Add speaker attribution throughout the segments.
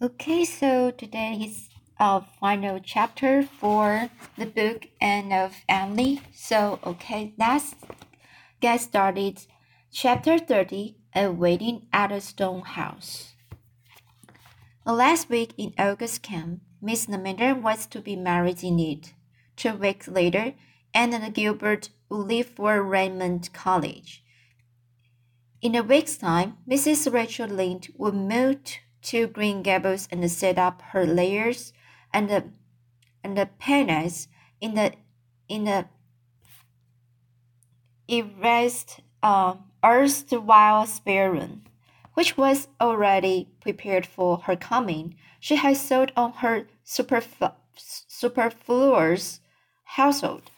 Speaker 1: Okay, so today is our final chapter for the book Anne of Avonlea. So, okay, let's get started. Chapter 30 A Wedding at a Stone House. Last week in August camp, Miss Lavendar was to be married in it. Two weeks later, Anne and Gilbert would leave for Redmond College. In a week's time, Mrs. Rachel Lynde would move to Green Gables and set up her layers and the and the in the in the erased uh, erstwhile spare room, which was already prepared for her coming. She had sold on her superflu superfluous household.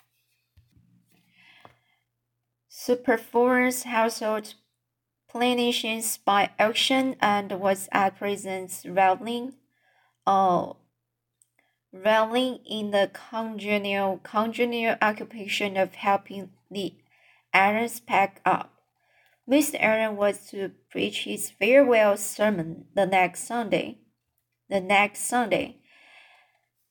Speaker 1: Superfluous household plenishings by auction and was at present reveling, uh, reveling in the congenial, congenial occupation of helping the Allans pack up. Mr. Allan was to preach his farewell sermon the next Sunday. The next Sunday.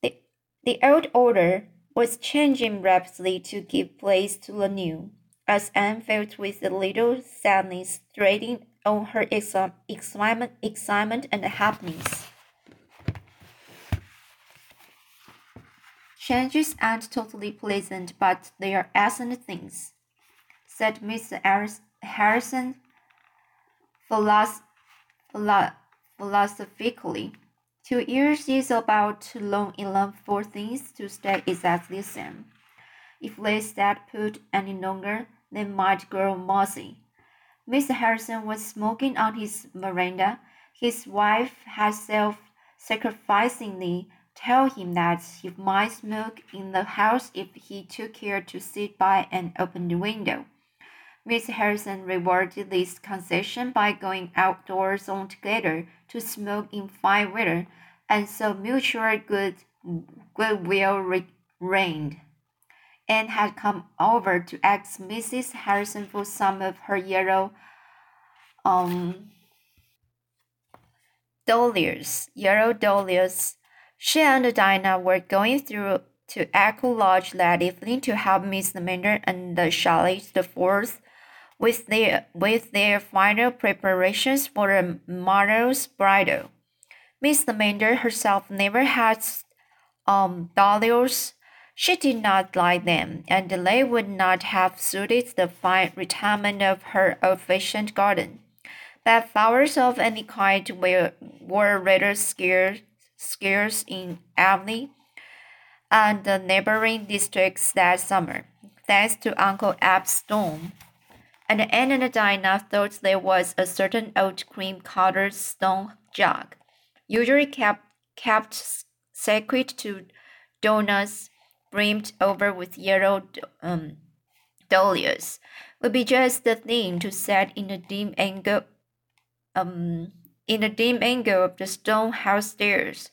Speaker 1: The, the old order was changing rapidly to give place to the new as Anne felt with a little sadness threading on her excitement, excitement and happiness. Changes aren't totally pleasant, but they are excellent things, said Mr. Harrison philosophically. Two years is about too long enough for things to stay exactly the same. If they stayed put any longer, they might grow mossy. Mr. Harrison was smoking on his veranda. His wife had self sacrificingly told him that he might smoke in the house if he took care to sit by and open window. Miss Harrison rewarded this concession by going outdoors altogether to smoke in fine weather, and so mutual good goodwill reigned. Anne had come over to ask Mrs. Harrison for some of her yellow um dahlias, yellow dahlias. She and Diana were going through to Echo Lodge that evening to help Miss Lavendar and Charlotte the Fourth with their with their final preparations for the morrow's bridal. Miss Lavendar herself never had um dahlias she did not like them, and they would not have suited the fine retirement of her old-fashioned garden. But flowers of any kind were, were rather scarce, scarce in Avonlea and the neighboring districts that summer, thanks to Uncle Ab's storm. And Anne and Diana thought there was a certain old cream-colored stone jug, usually kept kept sacred to Donna's brimmed over with yellow um, dahlias, would be just the thing to set in a dim angle, um, in a dim angle of the stone house stairs,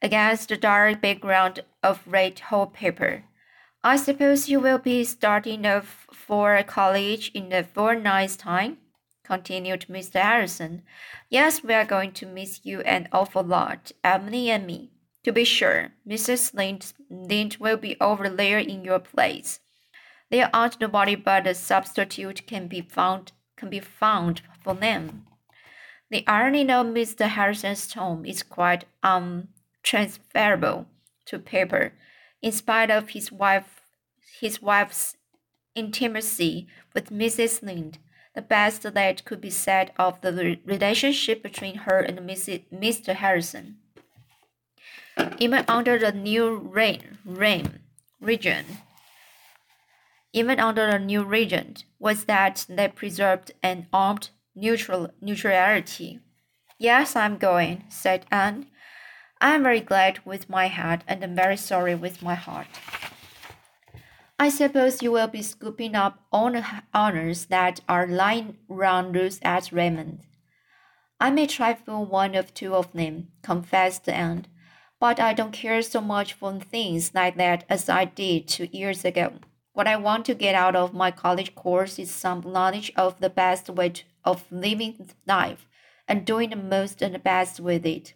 Speaker 1: against the dark background of red wallpaper. I suppose you will be starting off for college in a fortnight's time, continued Mr. Harrison. Yes, we are going to miss you an awful lot, Emily and me. To be sure, Mrs. Lynde, Lynde will be over there in your place. There aren't nobody but a substitute can be found can be found for them. The irony of Mr. Harrison's tone is quite um, untransferable to paper, in spite of his wife his wife's intimacy with Mrs. Lynde. The best that could be said of the relationship between her and Mrs. Mr. Harrison even under the new reign, reign region. Even under the new regent was that they preserved an armed neutral neutrality. Yes, I'm going, said Anne. I am very glad with my head and I'm very sorry with my heart. I suppose you will be scooping up all the honors that are lying round loose at Redmond. I may trifle one of two of them, confessed Anne but I don't care so much for things like that as I did two years ago. What I want to get out of my college course is some knowledge of the best way of living life and doing the most and the best with it.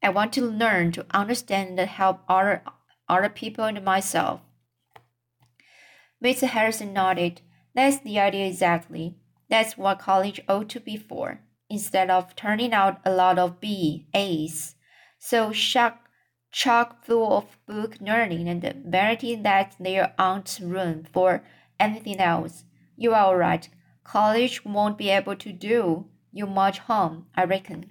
Speaker 1: I want to learn to understand and help other, other people and myself. Mr. Harrison nodded. That's the idea exactly. That's what college ought to be for, instead of turning out a lot of B, A's. So shock, chock full of book learning and vanity that there aren't room for anything else. You are right. College won't be able to do you much harm, I reckon.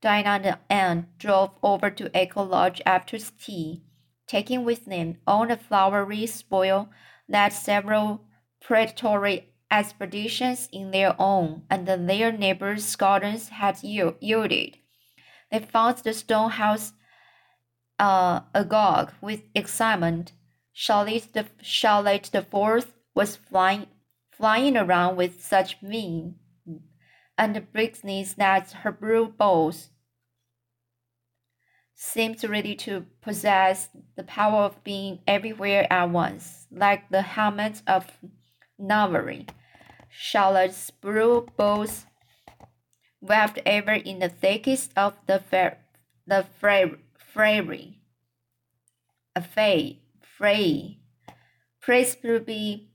Speaker 1: Diana and Anne drove over to Echo Lodge after tea, taking with them all the flowery spoil that several predatory expeditions in their own and their neighbors' gardens had yielded. They found the stone house uh, agog with excitement. Charlotte the, Charlotte the Fourth was flying, flying around with such mean and briskness that her blue balls seemed ready to possess the power of being everywhere at once, like the helmet of Navarre. Charlotte's blue balls waved ever in the thickest of the fair, the fray, fray, a fay, fray. Praise be,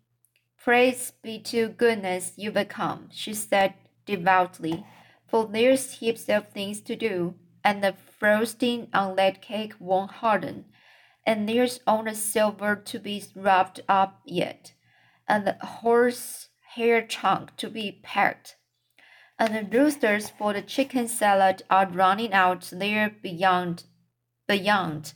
Speaker 1: praise be to goodness you've come, she said devoutly, for there's heaps of things to do and the frosting on that cake won't harden, and there's only silver to be rubbed up yet, and the horse hair chunk to be packed, and the roosters for the chicken salad are running out there beyond, beyond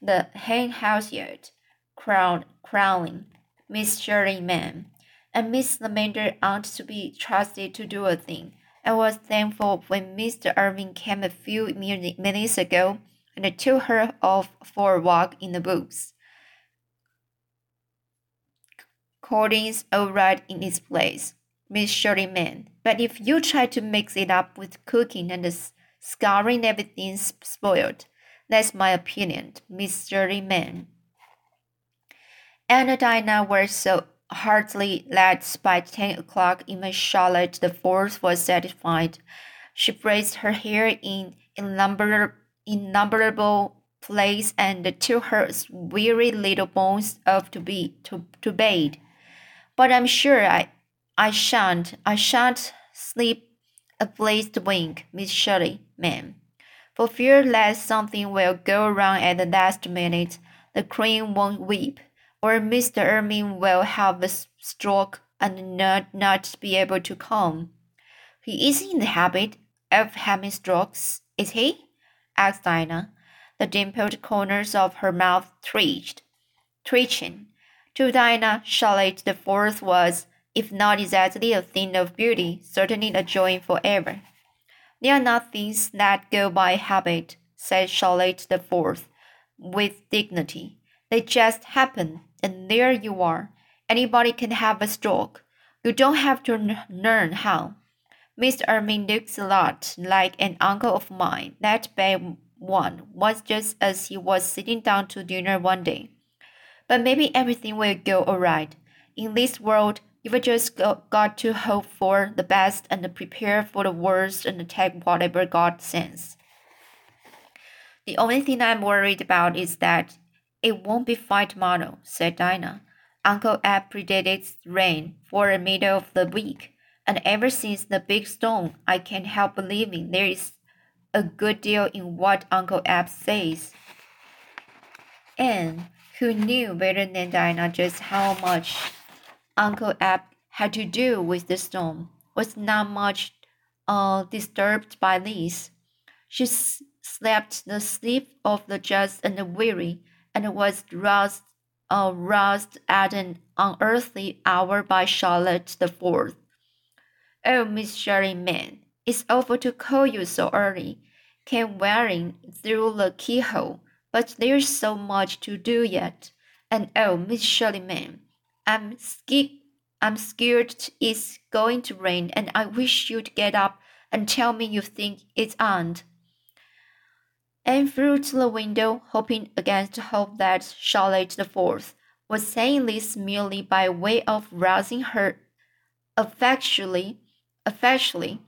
Speaker 1: the hen house yet, crown, crowning, Miss Shirley man, and Miss Lavendar aren't to be trusted to do a thing I was thankful when Mr. Irving came a few minutes ago and took her off for a walk in the woods. Courting's all right in its place, Miss Shirley man. But if you try to mix it up with cooking and scouring, everything's spoiled. That's my opinion, Miss Shirley man. Anne and Diana were so heartily that by ten o'clock even Charlotte the Fourth was satisfied. She braided her hair in innumerable, innumerable plaits and took her weary little bones off to be to, to bathe. But I'm sure I I shan't I shan't sleep a blazed wink, Miss Shirley, ma'am. For fear lest something will go wrong at the last minute, the queen won't weep or Mr. Irving will have a stroke and not, not be able to come. He is in the habit of having strokes, is he? asked Diana. The dimpled corners of her mouth twitched, twitching. To Diana, Charlotte the Fourth was, if not exactly a thing of beauty, certainly a joy forever. They are not things that go by habit, said Charlotte the Fourth, with dignity. They just happen and there you are. Anybody can have a stroke. You don't have to learn how. Mr. Irving looks a lot like an uncle of mine. That bad one was just as he was sitting down to dinner one day. But maybe everything will go all right. In this world, you've just got to hope for the best and prepare for the worst and take whatever God sends. The only thing I'm worried about is that it won't be fine tomorrow, said Diana. Uncle Ab predicted rain for the middle of the week, and ever since the big storm, I can't help believing there is a good deal in what Uncle Ab says. Anne, who knew better than Diana just how much Uncle Ab had to do with the storm, was not much uh, disturbed by this. She slept the sleep of the just and the weary and was roused, uh, roused at an unearthly hour by Charlotte the Fourth. Oh, Miss Sherryman, it's awful to call you so early. Came wearing through the keyhole, but there's so much to do yet. And oh, Miss Shirley Sherryman, I'm scared. I'm scared it's going to rain, and I wish you'd get up and tell me you think it's aren't. Anne flew to the window, hoping against hope that Charlotte Fourth was saying this merely by way of rousing her affectionately, affectionately.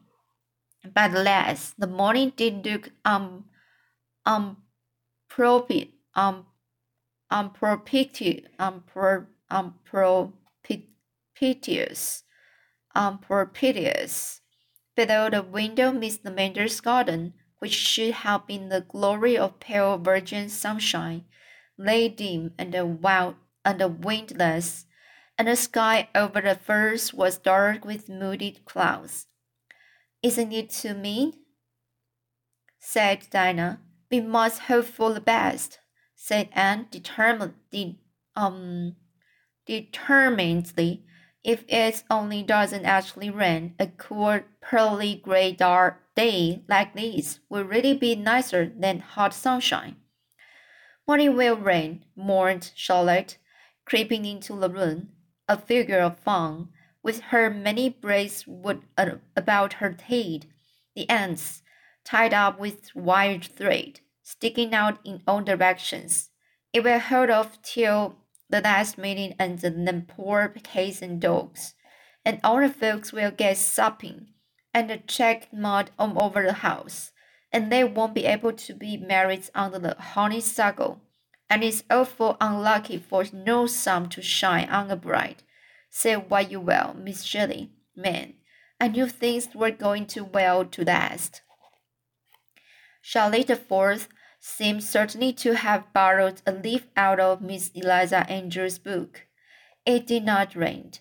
Speaker 1: But alas, the morning did look um, unpropi, um, unpropitious, unpro, unpropitious, unpropitious. Below the window, Miss Lavendar's garden, which should have been the glory of pale virgin sunshine, lay dim and wild and windless, and the sky over the firs was dark with moody clouds. Isn't it too mean? said Diana. We must hope for the best, said Anne determined, um, determinedly. If it only doesn't actually rain, a cool, pearly gray dark day like this will really be nicer than hot sunshine. But it will rain, mourned Charlotte, creeping into the room, a figure of fun, with her many braids about her head, the ends tied up with wire thread, sticking out in all directions. It will hold off till the last meeting and then poor cats and dogs, and all the folks will get sopping and a check mud all over the house, and they won't be able to be married under the honeysuckle. And it's awful unlucky for no sun to shine on a bride. Say what you will, Miss Shirley, man. I knew things were going too well to last. Charlotte the Fourth seemed certainly to have borrowed a leaf out of Miss Eliza Andrews' book. It did not rain,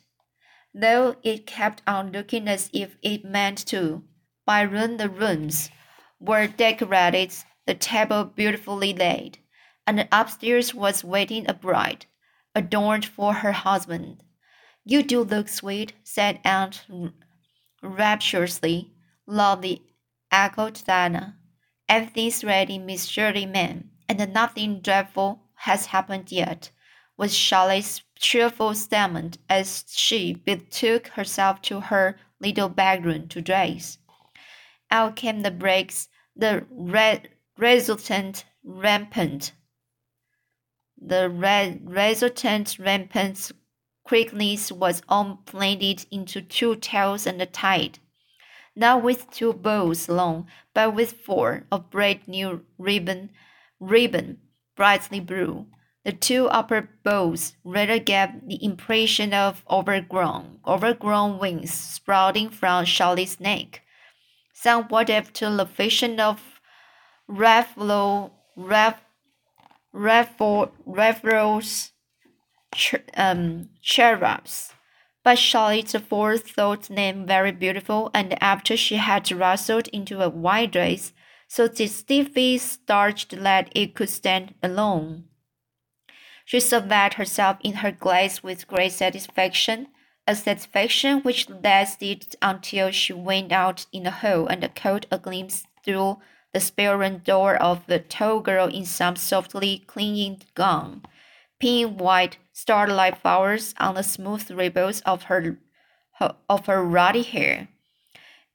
Speaker 1: though it kept on looking as if it meant to. By room the rooms were decorated, the table beautifully laid, and upstairs was waiting a bride, adorned for her husband. You do look sweet, said Aunt rapturously. Lovely, echoed Diana. Everything's ready, Miss Shirley, ma'am, and nothing dreadful has happened yet, was Charlotte's cheerful statement as she betook herself to her little bedroom to dress. Out came the brakes, the re- resultant rampant. The re- resultant rampant quickness was all blended into two tails and a tied not with two bows long, but with four of bright new ribbon, ribbon, brightly blue. The two upper bows rather gave the impression of overgrown, overgrown wings sprouting from Charlotte's neck, somewhat after the fashion of Raphael, Raphael's um, cherubs. But Charlotte Fourth thought them very beautiful, and after she had rustled into a white dress, so stiffly starched that it could stand alone. She surveyed herself in her glass with great satisfaction, a satisfaction which lasted until she went out in the hall and caught a glimpse through the spare room door of the tall girl in some softly clinging gown pink white starlight flowers on the smooth ripples of her of her ruddy hair.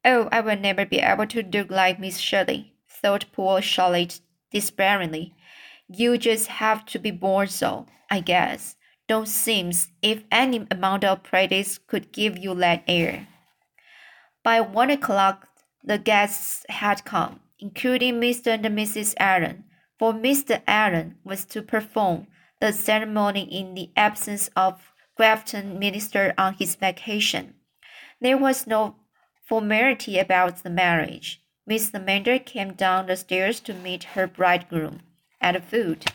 Speaker 1: Oh, I will never be able to look like Miss Shirley, thought poor Charlotte despairingly. You just have to be born so, I guess. Don't seems if any amount of practice could give you that air. By one o'clock, the guests had come, including Mr. and Mrs. Allen, for Mr. Allen was to perform the ceremony in the absence of Grafton minister on his vacation. There was no formality about the marriage. Miss Amanda came down the stairs to meet her bridegroom at the foot.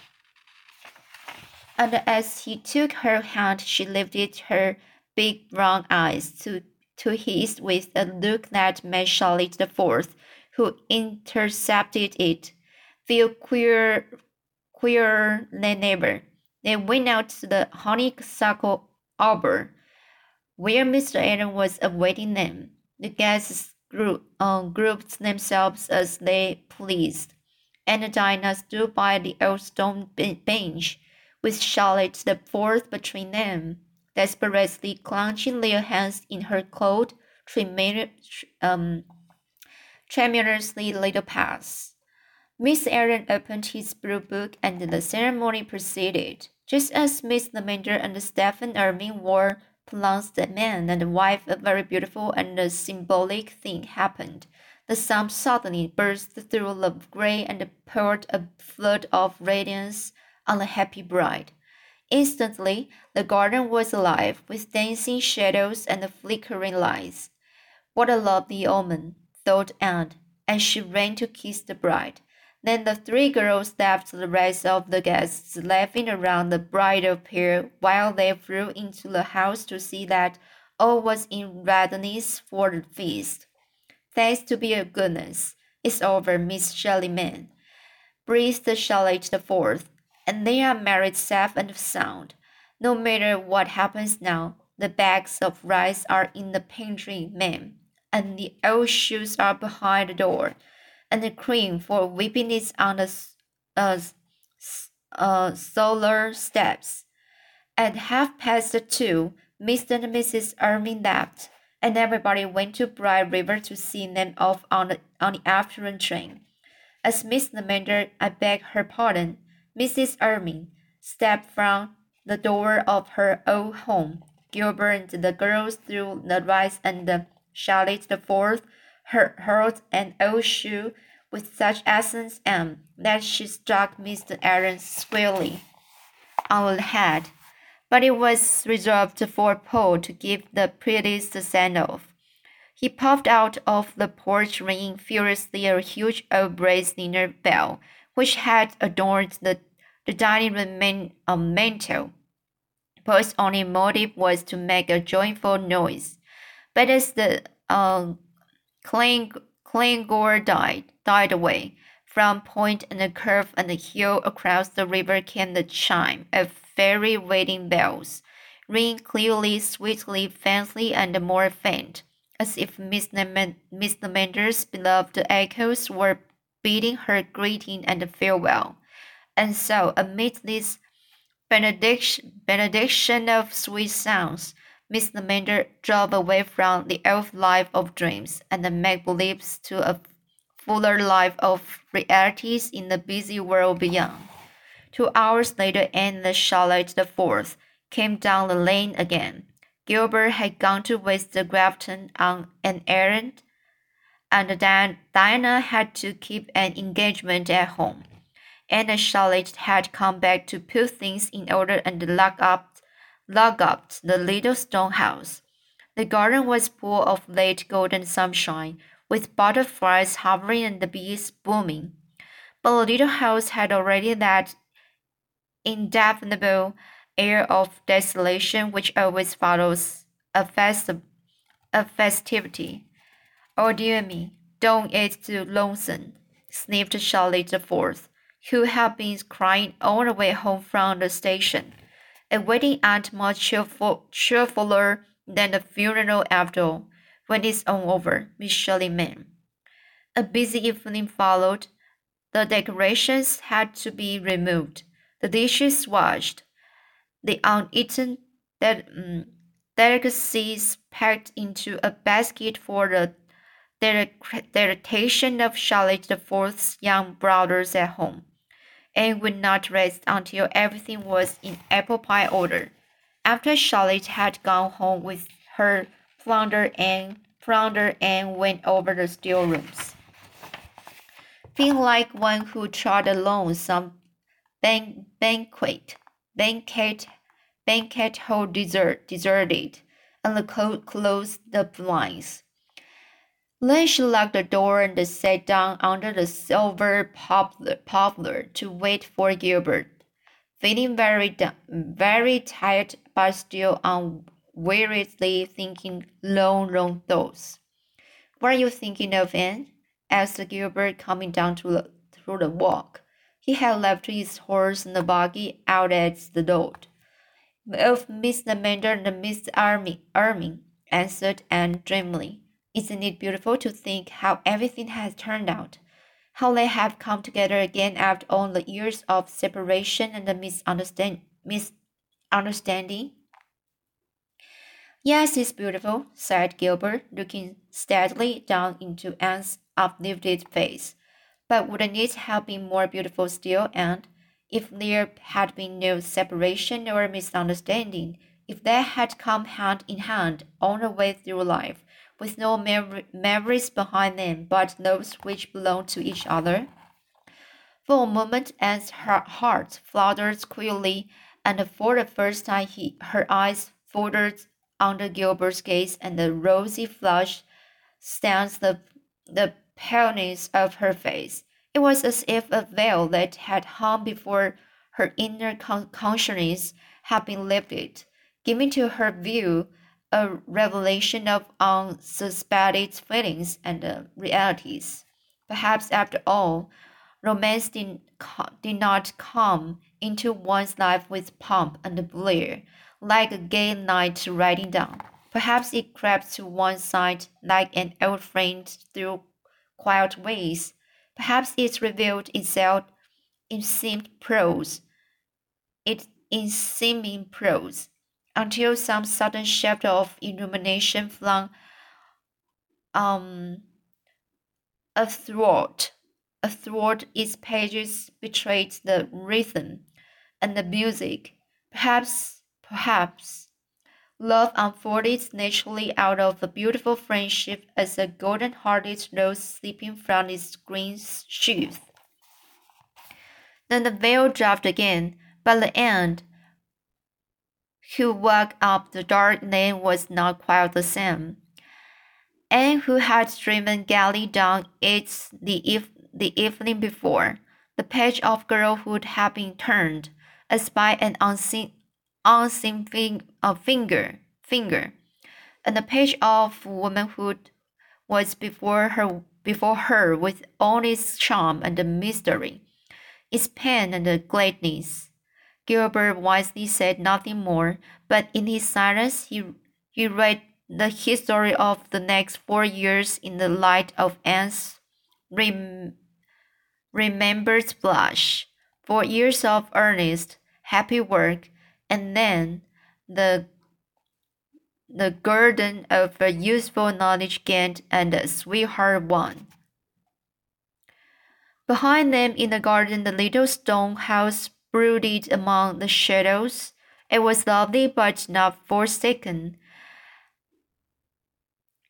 Speaker 1: And as he took her hand, she lifted her big brown eyes to, to his with a look that made Charlotte the Fourth, who intercepted it, feel queer, queerer than ever. They went out to the honeysuckle arbor, where Mr. Allen was awaiting them. The guests group, uh, grouped themselves as they pleased, and Diana stood by the old stone bench, with Charlotte the fourth between them, desperately clenching their hands in her cold, um, tremulously little paws. Miss Allen opened his blue book and the ceremony proceeded. Just as Miss Lavendar and Stephen Irving were pronounced the man and the wife, a very beautiful and symbolic thing happened. the sun suddenly burst through the gray and poured a flood of radiance on the happy bride. Instantly, the garden was alive with dancing shadows and flickering lights. What a lovely omen, thought Anne, as she ran to kiss the bride. Then the three girls left the rest of the guests laughing around the bridal pair while they flew into the house to see that all was in readiness for the feast. Thanks to be a goodness, it's over, Miss Shirley breathed Charlotte the Fourth, and they are married safe and sound. No matter what happens now, the bags of rice are in the pantry, ma'am, and the old shoes are behind the door and cream for whipping is on the uh, uh, solar steps. At half past two, Mr. and Mrs. Irving left, and everybody went to Bright River to see them off on the, on the afternoon train. As Miss Lavender, I beg her pardon, Mrs. Irving stepped from the door of her old home. Gilbert and the girls threw the rice and Charlotte the Fourth hurled an old shoe with such essence and that she struck Mr. Allan squarely on the head. But it was reserved for Paul to give the prettiest send off. He puffed out of the porch, ringing furiously a huge old brass dinner bell, which had adorned the, the dining room man, uh, mantel. Paul's only motive was to make a joyful noise. But as the uh, clang, clangor died, died away, from point and the curve and the hill across the river came the chime of fairy wedding bells, ringing clearly, sweetly, faintly, and more faint, as if Miss, Lavender's beloved echoes were bidding her greeting and farewell. And so, amid this benediction, benediction of sweet sounds, Miss Lavender drove away from the elf life of dreams and the make believes to a fuller life of realities in the busy world beyond. Two hours later, and the Charlotte the Fourth came down the lane again. Gilbert had gone to West Grafton on an errand, and then Diana had to keep an engagement at home. And Charlotte had come back to put things in order and lock up lock up the little stone house. The garden was full of late golden sunshine, with butterflies hovering and the bees booming. But the little house had already that indefinable air of desolation which always follows a, a festivity. Oh dear me, don't it too lonesome, sniffed Charlotte the Fourth, who had been crying all the way home from the station a wedding ain't much cheerful, cheerfuler than the funeral after all, when it's all over, Miss Shirley man. A busy evening followed. The decorations had to be removed, the dishes washed, the uneaten del- um, delicacies packed into a basket for the dedication of Charlotte Fourth's young brothers at home and would not rest until everything was in apple pie order. After Charlotte had gone home with her flounder and flounder and went over the still rooms. Feeling like one who trod alone some ban- banquet, banquet, banquet hall desert, deserted, and the closed the blinds. Then she locked the door and sat down under the silver poplar, to wait for Gilbert, feeling very, very tired but still unweariedly thinking long, long thoughts. What are you thinking of, Anne? asked Gilbert, coming down to the, through the walk. He had left his horse and the buggy out at the door. Of Miss Lavender and Miss Armin answered Anne dreamily. Isn't it beautiful to think how everything has turned out? How they have come together again after all the years of separation and misunderstand misunderstanding? Yes, it's beautiful, said Gilbert, looking steadily down into Anne's uplifted face. But wouldn't it have been more beautiful still, and if there had been no separation or misunderstanding, if they had come hand in hand all the way through life, with no memories behind them but those which belong to each other. For a moment, Anne's her heart fluttered queerly, and for the first time, he, her eyes folded under Gilbert's gaze, and the rosy flush stains the, the paleness of her face. It was as if a veil that had hung before her inner con consciousness had been lifted, giving to her view a revelation of unsuspected feelings and uh, realities. Perhaps, after all, romance did, did not come into one's life with pomp and blare, like a gay knight riding down. Perhaps it crept to one side like an old friend through quiet ways. Perhaps it revealed itself in seemed prose. It in seeming prose until some sudden shaft of illumination flung um, athwart, athwart its pages betrayed the rhythm and the music. Perhaps, perhaps, love unfolded naturally out of a beautiful friendship as a golden-hearted rose slipping from its green sheath. Then the veil dropped again, but the end, who walked up the dark lane was not quite the same. Anne, who had driven gaily down it the, eve the evening before, the page of girlhood had been turned, as by an unseen, unseen uh, finger, finger, and the page of womanhood was before her, before her with all its charm and mystery, its pain and gladness. Gilbert wisely said nothing more, but in his silence he, he read the history of the next four years in the light of Anne's rem remembered blush. Four years of earnest, happy work, and then the the guerdon of a useful knowledge gained and a sweetheart won. Behind them in the garden, the little stone house brooded among the shadows. It was lovely but not forsaken.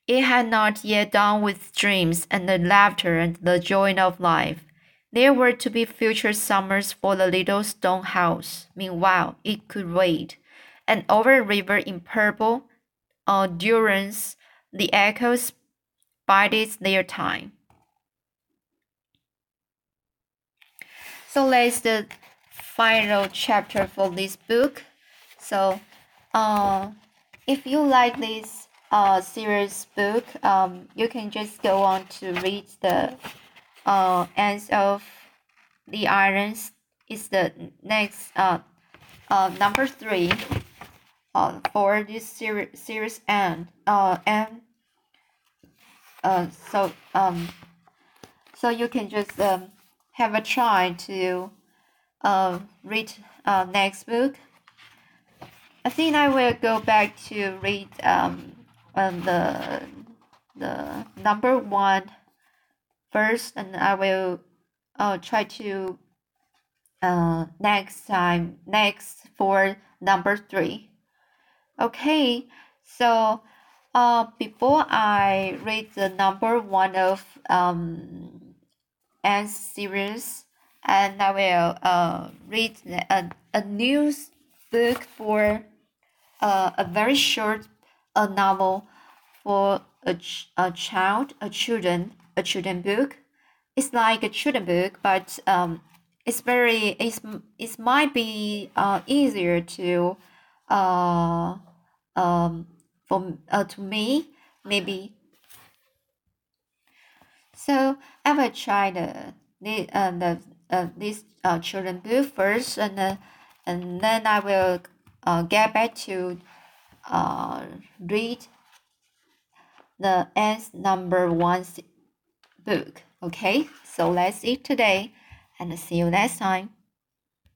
Speaker 1: It had not yet done with dreams and the laughter and the joy of life. There were to be future summers for the little stone house. Meanwhile, it could wait. And over a river in purple endurance, the echoes bided their time. So let's the final chapter for this book. So, uh, if you like this uh, series book, um, you can just go on to read the uh, ends of the irons. Is the next uh, uh, number three uh, for this series series and uh and uh so um so you can just um have a try to uh, read uh, next book. I think I will go back to read um, um the the number one first, and I will uh, try to uh, next time next for number three. Okay, so uh, before I read the number one of um, Anne's series, and I will uh, read a, a news book for uh, a very short a novel for a, ch a child, a children, a children book. It's like a children book, but um, it's very it's it might be uh, easier to uh um for uh, to me maybe. So I will try the the uh, the uh, this uh, children book first, and uh, and then I will uh, get back to uh, read the S number one book. Okay, so let's see today, and see you next time.